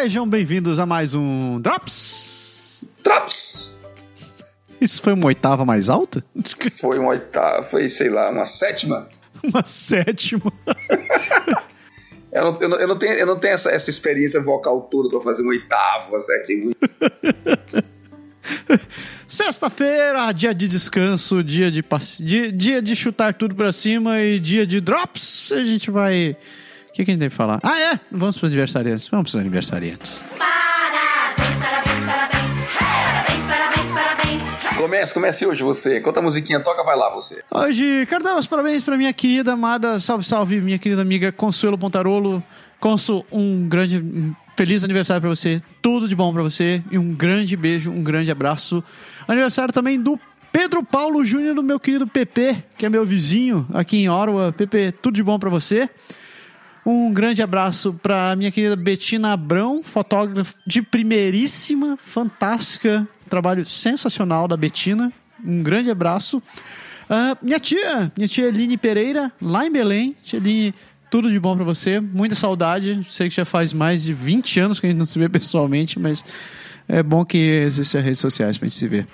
Sejam bem-vindos a mais um Drops. Drops! Isso foi uma oitava mais alta? Foi uma oitava, foi, sei lá, uma sétima? Uma sétima. eu, não, eu, não, eu, não, tenho, eu não tenho essa, essa experiência vocal toda pra fazer um oitavo, uma sétima. Sexta-feira, dia de descanso, dia de, dia, dia de chutar tudo pra cima e dia de drops. A gente vai o que, que a gente deve falar? Ah, é? Vamos para os aniversariantes. Vamos para os aniversariantes. Parabéns, parabéns, parabéns. Parabéns, parabéns, parabéns. Comece, comece hoje você. Quanta musiquinha toca, vai lá você. Hoje, quero dar os parabéns para minha querida amada, salve, salve, minha querida amiga Consuelo Pontarolo. Consu, um grande, feliz aniversário para você. Tudo de bom para você. E um grande beijo, um grande abraço. Aniversário também do Pedro Paulo Júnior, do meu querido PP, que é meu vizinho aqui em Orwa. PP, tudo de bom para você. Um grande abraço para minha querida Betina Abrão, fotógrafa de primeiríssima, fantástica, trabalho sensacional da Betina. Um grande abraço. Uh, minha tia, minha tia Eline Pereira, lá em Belém. Tia Eline, tudo de bom para você. Muita saudade. Sei que já faz mais de 20 anos que a gente não se vê pessoalmente, mas é bom que existem as redes sociais pra gente se ver.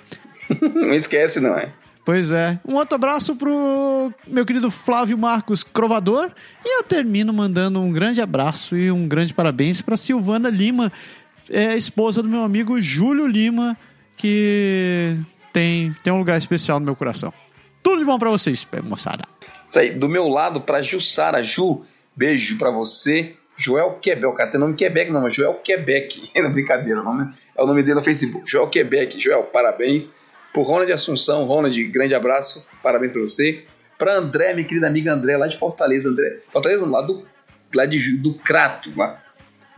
não esquece, não é? Pois é. Um outro abraço pro meu querido Flávio Marcos Crovador. E eu termino mandando um grande abraço e um grande parabéns para Silvana Lima, é, esposa do meu amigo Júlio Lima, que tem, tem um lugar especial no meu coração. Tudo de bom para vocês, moçada. Isso aí, do meu lado, para Jussara. Ju, beijo para você. Joel Quebec, o cara tem nome Quebec, não, mas Joel Quebec. É brincadeira, o nome, é o nome dele no Facebook. Joel Quebec, Joel, parabéns. Por Ronald Assunção, Ronald, grande abraço, parabéns pra você. Pra André, minha querida amiga André, lá de Fortaleza, André. Fortaleza, lá do, lá de, do Crato, lá,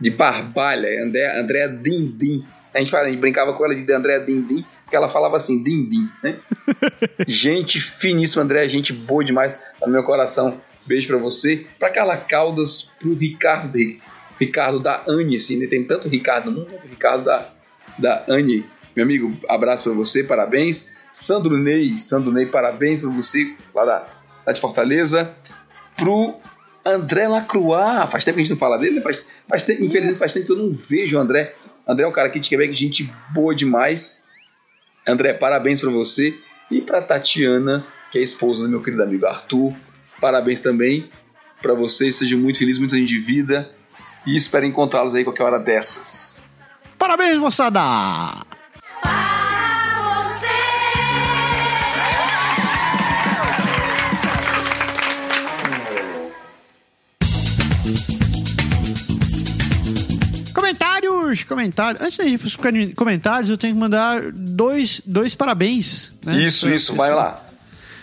de Barbalha, André, André Dindim. A gente, fala, a gente brincava com ela de André Dindim, porque ela falava assim, Dindim, né? gente finíssima, André, gente boa demais, tá no meu coração. Beijo para você. Pra Carla Caldas, pro Ricardo, Ricardo da Anne, assim, né? Tem tanto Ricardo no mundo, Ricardo da, da Anne meu amigo, abraço para você, parabéns. Sandro Ney, Sandro Ney, parabéns para você, lá, da, lá de Fortaleza. Pro André Lacroix, faz tempo que a gente não fala dele, né? faz, faz tempo, infelizmente faz tempo que eu não vejo o André. André é um cara aqui de Quebec, gente boa demais. André, parabéns para você. E para Tatiana, que é esposa do meu querido amigo Arthur, parabéns também para vocês. Sejam muito felizes, muitos anos de vida. E espero encontrá-los aí qualquer hora dessas. Parabéns, moçada! Comentários, comentários. Antes de ir para os comentários, eu tenho que mandar dois, dois parabéns. Né, isso, isso, vai lá.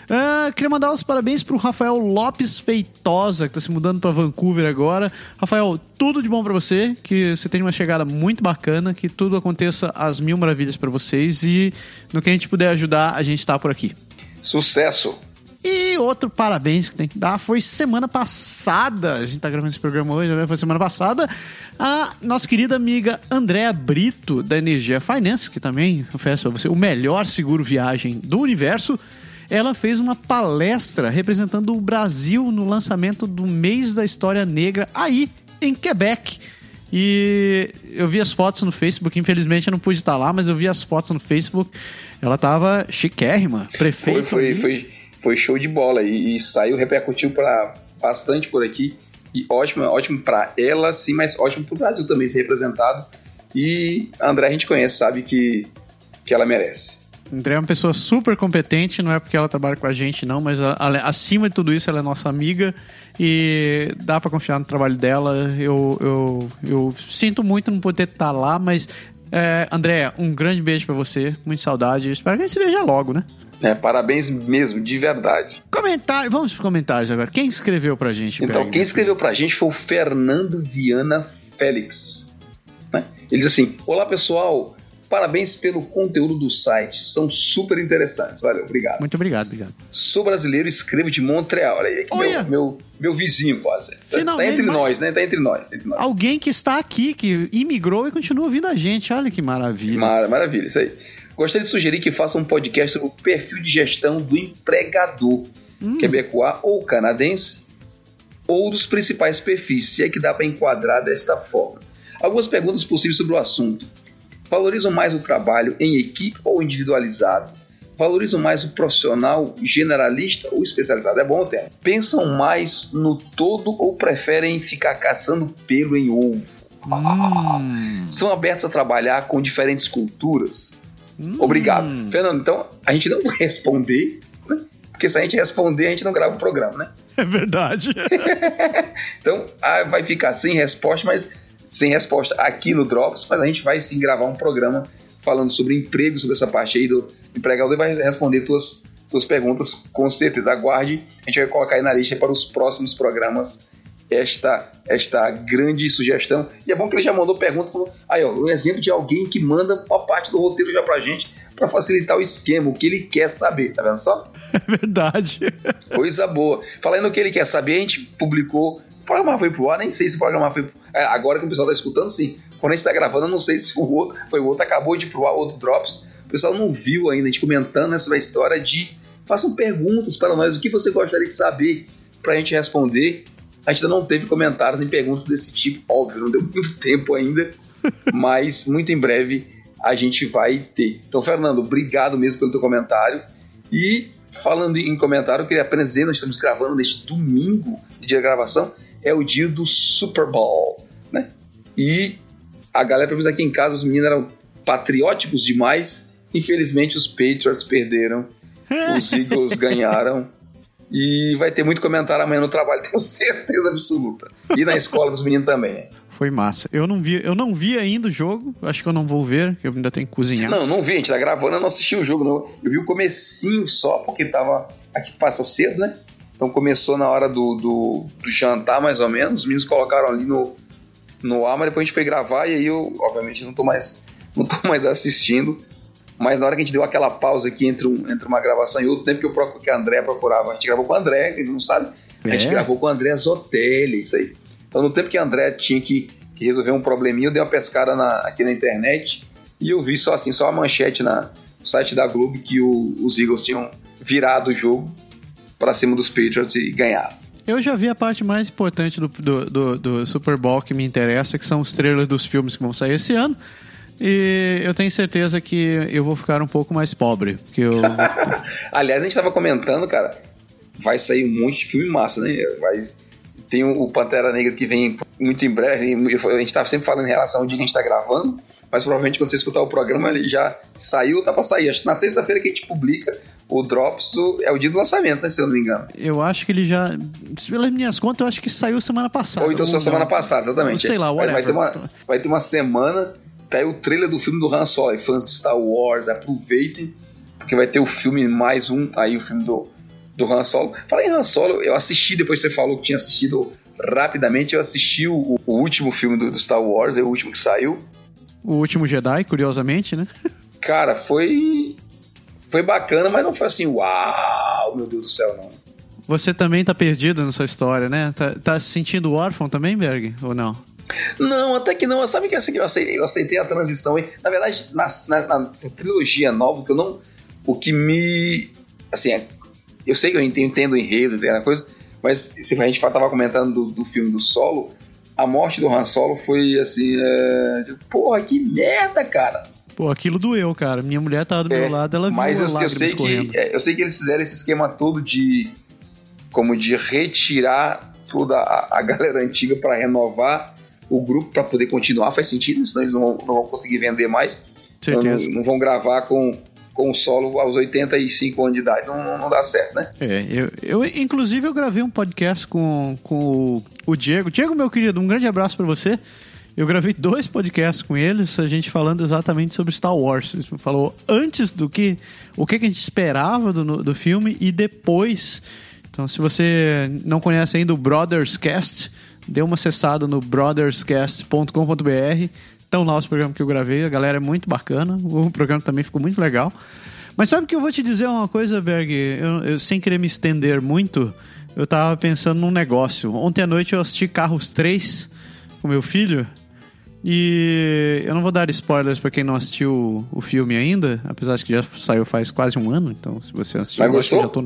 Uh, queria mandar os parabéns pro Rafael Lopes Feitosa, que tá se mudando para Vancouver agora. Rafael, tudo de bom para você, que você tenha uma chegada muito bacana, que tudo aconteça às mil maravilhas para vocês e no que a gente puder ajudar, a gente tá por aqui. Sucesso! E outro parabéns que tem que dar foi semana passada. A gente tá gravando esse programa hoje, né? Foi semana passada. A nossa querida amiga Andréa Brito, da Energia Finance, que também oferece a você o melhor seguro viagem do universo ela fez uma palestra representando o Brasil no lançamento do mês da história negra aí em Quebec. E eu vi as fotos no Facebook, infelizmente eu não pude estar lá, mas eu vi as fotos no Facebook. Ela tava chiquérrima, prefeito. Foi, foi, foi, foi show de bola e, e saiu, repercutiu para bastante por aqui. E ótimo, ótimo para ela, sim, mas ótimo para o Brasil também ser representado. E a André a gente conhece, sabe que, que ela merece. André é uma pessoa super competente, não é porque ela trabalha com a gente, não, mas a, a, acima de tudo isso, ela é nossa amiga e dá para confiar no trabalho dela. Eu, eu, eu sinto muito não poder estar lá, mas é, André, um grande beijo para você, muita saudade. Espero que a gente se veja logo, né? É, parabéns mesmo, de verdade. Comentário, vamos para comentários agora. Quem escreveu pra gente? Então, quem escreveu pra gente foi o Fernando Viana Félix. Né? Ele diz assim: Olá pessoal, Parabéns pelo conteúdo do site, são super interessantes. Valeu, obrigado. Muito obrigado, obrigado. Sou brasileiro, escrevo de Montreal. Olha aí, aqui meu, meu, meu, vizinho quase. Tá, tá entre nós, né? Tá entre nós, entre nós. Alguém que está aqui, que imigrou e continua ouvindo a gente. Olha que maravilha. Mar maravilha, isso aí. Gostaria de sugerir que faça um podcast sobre o perfil de gestão do empregador hum. quebecois ou canadense ou dos principais perfis, se é que dá para enquadrar desta forma. Algumas perguntas possíveis sobre o assunto. Valorizam mais o trabalho em equipe ou individualizado? Valorizam mais o profissional generalista ou especializado? É bom, Té. Pensam mais no todo ou preferem ficar caçando pelo em ovo? Hum. São abertos a trabalhar com diferentes culturas? Hum. Obrigado. Fernando, então a gente não vai responder, né? porque se a gente responder, a gente não grava o programa, né? É verdade. Então ah, vai ficar sem resposta, mas sem resposta aqui no Drops, mas a gente vai sim gravar um programa falando sobre emprego, sobre essa parte aí do empregador e vai responder tuas, tuas perguntas com certeza. Aguarde, a gente vai colocar aí na lista para os próximos programas esta, esta grande sugestão. E é bom que ele já mandou perguntas. Aí, ó, um exemplo de alguém que manda uma parte do roteiro já pra gente para facilitar o esquema, o que ele quer saber. Tá vendo só? É verdade. Coisa boa. Falando o que ele quer saber, a gente publicou. O programa foi pro ar, nem sei se o programa foi. É, agora que o pessoal tá escutando, sim. Quando a gente tá gravando, eu não sei se o outro foi o outro, acabou de ir pro ar, outro Drops. O pessoal não viu ainda, a gente comentando né, sobre a história de. Façam perguntas para nós, o que você gostaria de saber pra gente responder. A gente ainda não teve comentários nem perguntas desse tipo, óbvio, não deu muito tempo ainda, mas muito em breve a gente vai ter. Então, Fernando, obrigado mesmo pelo teu comentário. E falando em comentário, eu queria apenas dizer, nós estamos gravando neste domingo, dia de gravação, é o dia do Super Bowl, né? E a galera, pelo menos aqui em casa, os meninos eram patrióticos demais. Infelizmente, os Patriots perderam, os Eagles ganharam. E vai ter muito comentário amanhã no trabalho, tenho certeza absoluta. E na escola dos meninos também. Foi massa. Eu não vi, eu não vi ainda o jogo. Acho que eu não vou ver, que eu ainda tenho que cozinhar. Não, não vi, a gente tá gravando, eu não assisti o jogo, não. Eu vi o comecinho só, porque tava. Aqui passa cedo, né? Então começou na hora do, do, do jantar, mais ou menos. Os meninos colocaram ali no, no ar, mas depois a gente foi gravar e aí eu, obviamente, não tô mais, não tô mais assistindo. Mas na hora que a gente deu aquela pausa aqui entre, um, entre uma gravação e outra, tempo que, eu procuro, que a André procurava, a gente gravou com o André, quem não sabe, a gente É? gravou com o André Zotelli, isso aí. Então no tempo que a André tinha que, que resolver um probleminha, eu dei uma pescada na- aqui na internet e eu vi só assim, só a manchete na, no site da Globo que o- os Eagles tinham virado o jogo para cima dos Patriots e ganharam. Eu já vi a parte mais importante do, do, do, do Super Bowl que me interessa, que são os trailers dos filmes que vão sair esse ano. E eu tenho certeza que eu vou ficar um pouco mais pobre. Porque eu. Aliás, a gente tava comentando, cara, vai sair um monte de filme massa, né? Vai, tem o Pantera Negra que vem muito em breve. A gente tava sempre falando em relação ao dia que a gente tá gravando, mas provavelmente quando você escutar o programa ele já saiu, tá pra sair. Acho que na sexta-feira que a gente publica o Drops é o dia do lançamento, né? Se eu não me engano. Eu acho que ele já. Pelas minhas contas, eu acho que saiu semana passada. Ou então só não. semana passada, exatamente. Sei lá, vai, vai, ter whatever. uma, vai ter uma semana, tá aí o trailer do filme do Han Solo. Aí, fãs de Star Wars, aproveitem, porque vai ter o filme mais um, aí o filme do, do Han Solo. Fala em Han Solo, eu assisti, depois você falou que tinha assistido rapidamente, eu assisti o, o último filme do, do Star Wars, é o último que saiu. O último Jedi, curiosamente, né? Cara, foi. Foi bacana, mas não foi assim, uau, meu Deus do céu, não. Você também tá perdido nessa história, né? Tá, tá se sentindo órfão também, Berg? Ou não? Não, até que não. Sabe que eu, aceitei, eu aceitei a transição. hein? Na verdade, na, na- na trilogia nova, que eu não. O que me. Assim, é- eu sei que eu entendo, o enredo, entendo a coisa, mas se a gente tava comentando do, do filme do Solo, a morte do Han Solo foi assim. É, tipo, Porra, que merda, cara! Pô, aquilo doeu, cara. Minha mulher tava do É, meu lado, ela viu mas eu, eu sei correndo. que é, eu sei que eles fizeram esse esquema todo de como de retirar toda a, a galera antiga para renovar o grupo para poder continuar faz sentido senão eles não vão, não vão conseguir vender mais Certeza. não, não vão gravar com com o solo aos 85 anos de idade não, não, dá certo né É, eu, eu, inclusive eu gravei um podcast com, com o, o Diego. Diego, meu querido, um grande abraço pra você. Eu gravei dois podcasts com eles, a gente falando exatamente sobre Star Wars. Ele falou antes do que o que, que a gente esperava do, do filme e depois. Então, se você não conhece ainda o Brothers Cast, dê uma acessada no brotherscast.com.br. Estão lá os programas que eu gravei, a galera é muito bacana, o programa também ficou muito legal. Mas sabe que eu vou te dizer uma coisa, Berg? Eu, eu- sem querer me estender muito, eu tava pensando num negócio. Ontem à noite eu assisti Carros 3 com meu filho. E eu não vou dar spoilers pra quem não assistiu o filme ainda, apesar de que já saiu faz quase um ano, então se você assistiu, Mas gostou? já tô...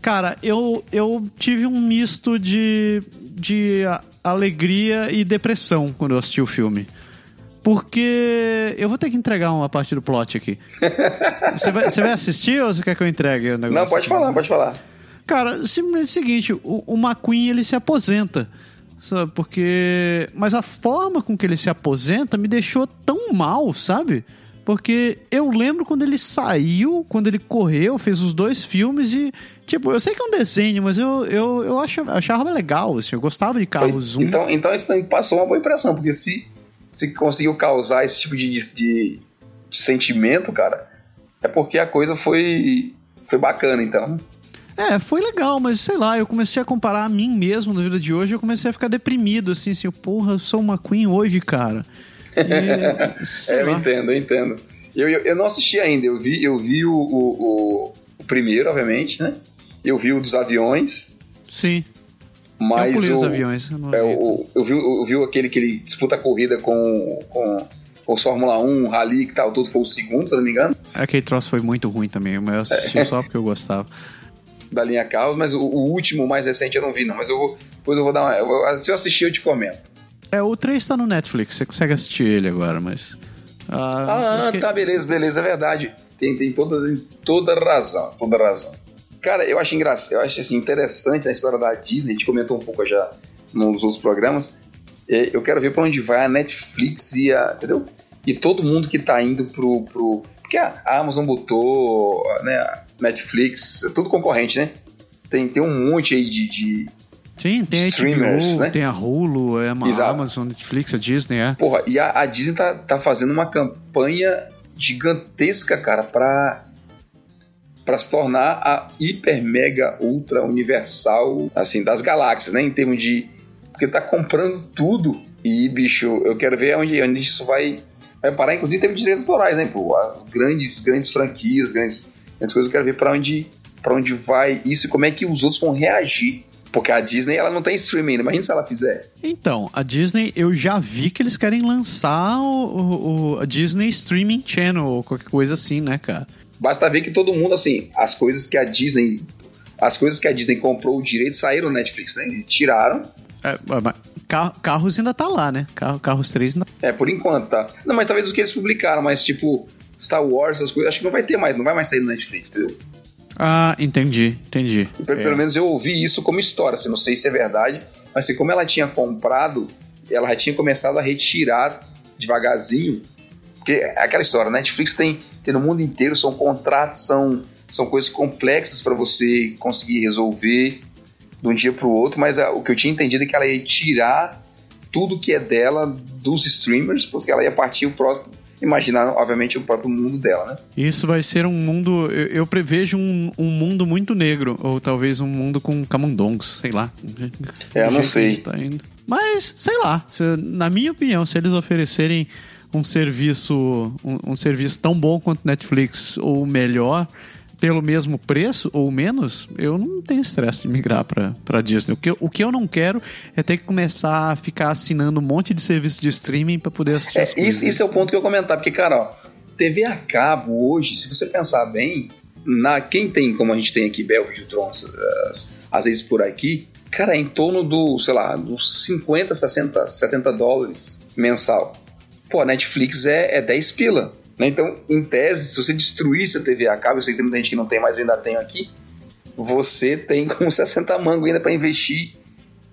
Cara, eu, eu tive um misto de, de alegria e depressão quando eu assisti o filme. Porque eu vou ter que entregar uma parte do plot aqui. Você vai, você vai assistir ou você quer que eu entregue o negócio? Não, pode falar, pode falar. Cara, simplesmente é o seguinte, o, o McQueen ele se aposenta. Sabe? Porque. Mas a forma com que ele se aposenta me deixou tão mal, sabe? Porque eu lembro quando ele saiu, quando ele correu, fez os dois filmes e, tipo, eu sei que é um desenho, mas eu, eu, eu achava, achava legal, assim, eu gostava de carros zoom. Então, então isso passou uma boa impressão, porque se, se conseguiu causar esse tipo de, de, de sentimento, cara, é porque a coisa foi, foi bacana, então. É, foi legal, mas sei lá, eu comecei a comparar a mim mesmo na vida de hoje, eu comecei a ficar deprimido, assim, assim, porra, eu sou uma Queen hoje, cara. E, é, eu entendo, eu entendo. Eu, eu, eu, não assisti ainda, eu vi, eu vi o, o, o, primeiro, obviamente, né? Eu vi o dos aviões. Sim. Mas eu o, os aviões. Eu, é, o, eu, vi, eu vi aquele que ele disputa a corrida com, com o Fórmula 1, Rally e tal, tudo foi o segundo, se eu não me engano. Aquele troço foi muito ruim também, mas eu assisti é. só porque eu gostava da linha Carros, mas o, o, último, mais recente, eu não vi, não. Mas eu vou, depois eu vou dar uma. Eu, se eu assistir, eu te comento. É, o 3 tá no Netflix, você consegue assistir ele agora, mas. Ah, ah que... tá, beleza, beleza, é verdade. Tem, tem toda, tem toda razão, toda razão. Cara, eu acho engraçado, eu acho assim, interessante a história da Disney, a gente comentou um pouco já nos outros programas. É, eu quero ver para onde vai a Netflix e a. Entendeu? E todo mundo que tá indo pro. pro porque a Amazon botou, né? Netflix, tudo concorrente, né? Tem, tem um monte aí de, de Sim, tem a HBO, né? tem a Hulu, é a Exato. Amazon, Netflix, a Disney, é. Porra, e a, a, Disney tá, tá fazendo uma campanha gigantesca, cara, pra, pra se tornar a hiper, mega, ultra universal, assim, das galáxias, né? Em termos de... Porque tá comprando tudo. E, bicho, eu quero ver onde, onde isso vai, vai parar, inclusive em termos de direitos autorais, né? Pô, as grandes, grandes franquias, grandes, grandes coisas, eu quero ver pra onde, pra onde vai isso e como é que os outros vão reagir porque a Disney, ela não tem streaming ainda. Imagina se ela fizer. Então, a Disney, eu já vi que eles querem lançar o, o, o Disney Streaming Channel ou qualquer coisa assim, né, cara? Basta ver que todo mundo, assim, as coisas que a Disney... As coisas que a Disney comprou o direito saíram no Netflix, né? Tiraram. É, carros ainda tá lá, né? Carro, carros 3 ainda... É, por enquanto, tá. Não, mas talvez os que eles publicaram, mas tipo... Star Wars, essas coisas, acho que não vai ter mais, não vai mais sair no Netflix, entendeu? Ah, entendi, entendi. Pelo, é. menos eu ouvi isso como história, assim, não sei se é verdade, mas assim, como ela tinha comprado, ela já tinha começado a retirar devagarzinho, porque é aquela história, Netflix tem, tem no mundo inteiro, são contratos, são, são coisas complexas para você conseguir resolver de um dia para o outro, mas a, o que eu tinha entendido é que ela ia tirar tudo que é dela dos streamers, porque ela ia partir o próprio imaginar, obviamente, o próprio mundo dela, né? Isso vai ser um mundo. Eu, eu prevejo um, um, mundo muito negro, ou talvez um mundo com camundongos, sei lá. É, eu não sei. Tá Mas, sei lá, na minha opinião, se eles oferecerem um serviço, um, um serviço tão bom quanto Netflix ou melhor, pelo mesmo preço ou menos, eu não tenho estresse de migrar para Disney. O que, eu, o que eu não quero é ter que começar a ficar assinando um monte de serviço de streaming para poder assistir é, as. Isso, isso é o ponto que eu comentar, porque, cara, ó, TV a cabo hoje, se você pensar bem, na quem tem, como a gente tem aqui, Bel Videotron, às, às vezes por aqui, cara, é em torno do, sei lá, dos 50, 60, 70 dólares mensal. Pô, a Netflix é, é 10 pila. Né? Então, em tese, se você destruísse a TV a cabo, eu sei que tem muita gente que não tem, mas eu ainda tenho aqui, você tem como 60 mango ainda para investir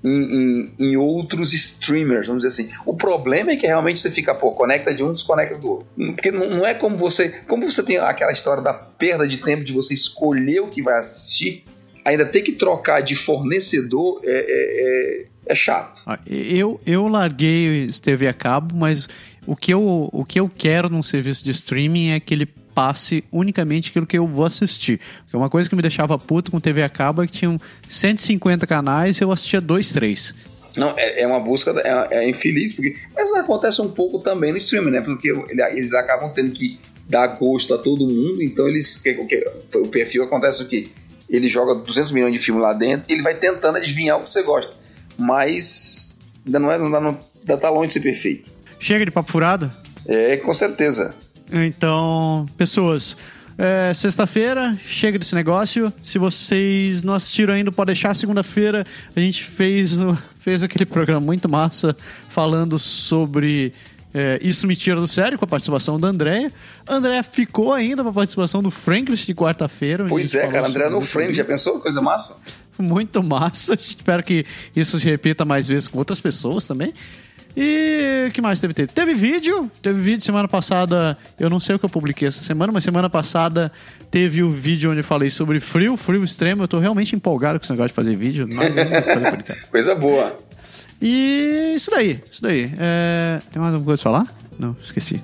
em, em, em, outros streamers, vamos dizer assim. O problema é que realmente você fica, pô, conecta de um, desconecta do outro. Porque não, não é como você. Como você tem aquela história da perda de tempo de você escolher o que vai assistir, ainda ter que trocar de fornecedor é, é, é, é chato. Ah, eu, eu larguei TV a cabo, mas o que, eu, o que eu quero num serviço de streaming é que ele passe unicamente aquilo que eu vou assistir. Porque uma coisa que me deixava puto com TV a cabo é que tinham 150 canais e eu assistia dois, três. Não, é, é uma busca, é, é, infeliz, porque. Mas acontece um pouco também no streaming, né? Porque eles acabam tendo que dar gosto a todo mundo, então eles. O, perfil acontece o quê? Ele joga 200 milhões de filmes lá dentro e ele vai tentando adivinhar o que você gosta. Mas ainda não é, ainda, não, ainda tá longe de ser perfeito. Chega de papo furado? É, com certeza. Então, pessoas, É, Sexta-feira, chega desse negócio. Se vocês não assistiram ainda, pode deixar. Segunda-feira a gente fez, fez aquele programa muito massa falando sobre é, Isso Me Tira do Sério, com a participação da Andréia. Andréia ficou ainda para a participação do Franklin de quarta-feira. Pois é, cara, André sobre no o frame, já pensou? Coisa massa. Muito massa. Espero que isso se repita mais vezes com outras pessoas também. E o que mais teve? Teve, teve vídeo. Teve vídeo semana passada. Eu não sei o que eu publiquei essa semana, mas semana passada teve o vídeo onde eu falei sobre frio, frio extremo. Eu tô realmente empolgado com esse negócio de fazer vídeo. Mas ainda vou fazer podcast. Coisa boa. E isso daí, isso daí. É, Tem mais alguma coisa pra falar? Não, esqueci.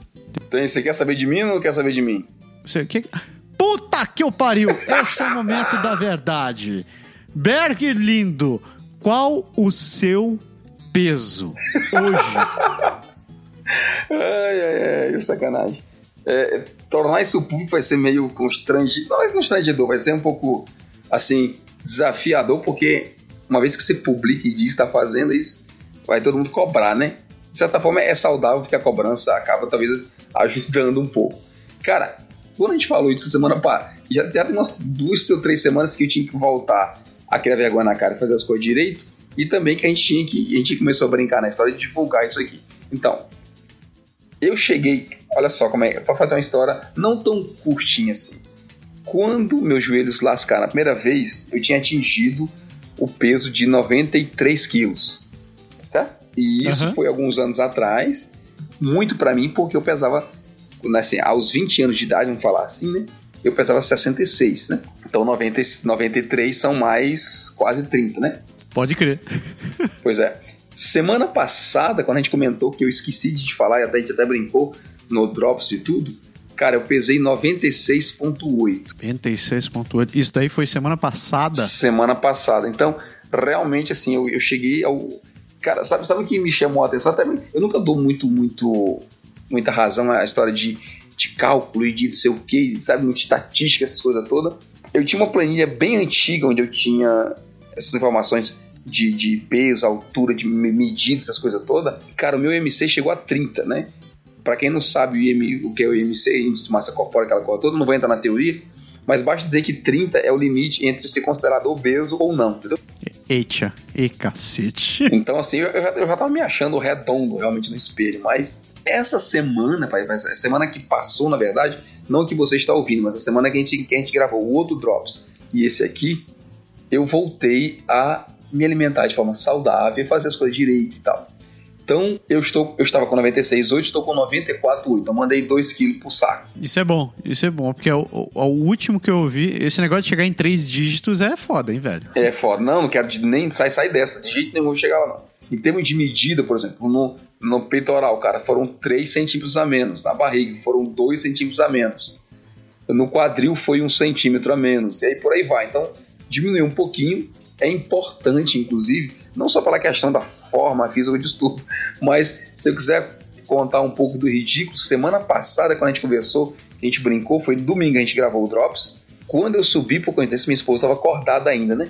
Então, você quer saber de mim ou não quer saber de mim? Você, que... Puta que eu pariu! Esse é o momento da verdade. Berg lindo, qual o seu peso hoje? Ai, ai, ai, sacanagem. É, tornar isso público vai ser meio constrangedor. Não é constrangedor, vai ser um pouco, assim, desafiador, porque uma vez que você publica e diz que está fazendo isso, vai todo mundo cobrar, né? De certa forma é saudável, porque a cobrança acaba talvez ajudando um pouco. Cara, quando a gente falou isso semana passada, já, tem umas duas ou três semanas que eu tinha que voltar a criar vergonha na cara e fazer as coisas direito, e também que a gente tinha que, a gente começou a brincar na história de divulgar isso aqui. Então, eu cheguei, olha só como é, para fazer uma história não tão curtinha assim. Quando meus joelhos lascaram a primeira vez, eu tinha atingido o peso de 93 quilos, tá? E isso Aham. foi alguns anos atrás, muito pra mim, porque eu pesava, assim, aos 20 anos de idade, vamos falar assim, né? Eu pesava 66, né? Então 90, 93 são mais quase 30, né? Pode crer. Pois é. Semana passada, quando a gente comentou que eu esqueci de te falar, e até a gente até brincou no Drops e tudo, cara, eu pesei 96,8 96.8. Isso daí foi semana passada. semana passada. Então, realmente, assim, eu, eu cheguei ao. Cara, sabe, sabe o que me chamou a atenção? Até, eu nunca dou muito, muito, muita razão à história de, de cálculo e de não sei o que, sabe, muita estatística, essas coisas todas. Eu tinha uma planilha bem antiga onde eu tinha essas informações de, de peso, altura, de me- medida, essas coisas todas. Cara, o meu IMC chegou a 30, né? Pra quem não sabe o, IM, o que é o IMC, índice de massa corpórea, aquela coisa toda, não vou entrar na teoria, mas basta dizer que 30 é o limite entre ser considerado obeso ou não, entendeu? Eita, e cacete. Então, assim, eu, eu já, tava me achando redondo realmente no espelho, mas essa semana, pai, a semana que passou, na verdade, não que você está ouvindo, mas a semana que a gente, que a gente gravou o outro Drops e esse aqui, eu voltei a me alimentar de forma saudável e fazer as coisas direito e tal. Então, eu, estou, eu estava com 96, hoje estou com 94,8. Então, mandei 2 quilos pro saco. Isso é bom, isso é bom, porque é o, o- o último que eu ouvi, esse negócio de chegar em três dígitos é foda, hein, velho? É foda. Não, não quero nem sair, sair dessa. De jeito nenhum vou chegar lá, não. Em termos de medida, por exemplo, no, no peitoral, cara, foram 3 centímetros a menos. Na barriga, foram 2 centímetros a menos. No quadril, foi um centímetro a menos. E aí por aí vai. Então, diminuiu um pouquinho. É importante, inclusive, não só pela questão da forma física de estudo, mas se eu quiser contar um pouco do ridículo, semana passada, quando a gente conversou, a gente brincou, foi domingo a gente gravou o Drops. Quando eu subi, por coincidência, minha esposa estava acordada ainda, né?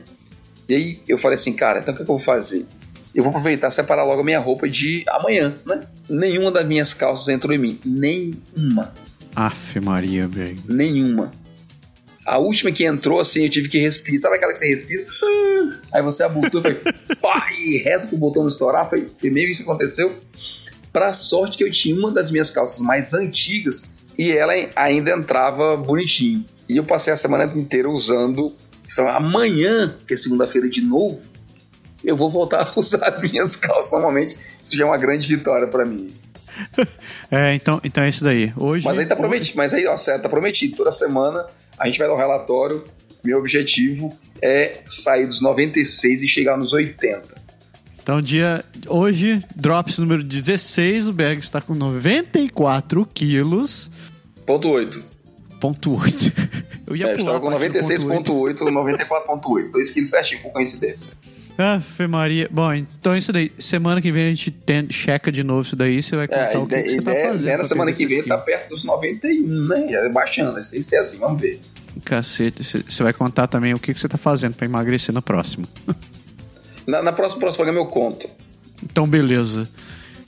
E aí eu falei assim, cara, então o que, é que eu vou fazer? Eu vou aproveitar e separar logo a minha roupa de amanhã, né? Nenhuma das minhas calças entrou em mim. Nenhuma. Aff, Maria, velho. Nenhuma. A última que entrou, assim, eu tive que respirar. Sabe aquela que você respira? Aí você foi, pá, e reza pro botão não estourar. Foi, meio isso aconteceu. Pra sorte que eu tinha uma das minhas calças mais antigas e ela ainda entrava bonitinho. E eu passei a semana inteira usando. Então, amanhã, que é segunda-feira de novo, eu vou voltar a usar as minhas calças. Normalmente, isso já é uma grande vitória pra mim. É, então, então é isso daí. Hoje. Mas aí tá prometido, mas aí, ó, certo, tá prometido. Toda semana a gente vai dar um relatório. Meu objetivo é sair dos 96 e chegar nos 80. Então, dia. Hoje, Drops número 16, o Berg está com 94 quilos. Ponto 8. Ponto 8. Eu ia É, eu pular estava com a parte do ponto 8. 96.8, 94.8. 2 quilos certinho, por coincidência. Aff, Maria. Bom, então é isso daí. Semana que vem a gente tem, checa de novo isso daí. Você vai contar É, o que, ideia, que você tá ideia- fazendo. na semana que vem esses tá perto dos 91, né? É baixando, é isso é assim, vamos ver. Cacete. Você- vai contar também o que, que você tá fazendo pra emagrecer no próximo. Na, na próxima, próximo programa eu conto. Então, beleza.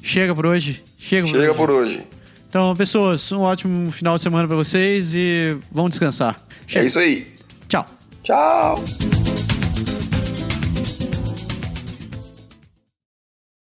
Chega por hoje. Chega por Chega hoje. por hoje. Então, pessoas, um ótimo final de semana pra vocês e vão descansar. É isso aí. Tchau. Tchau.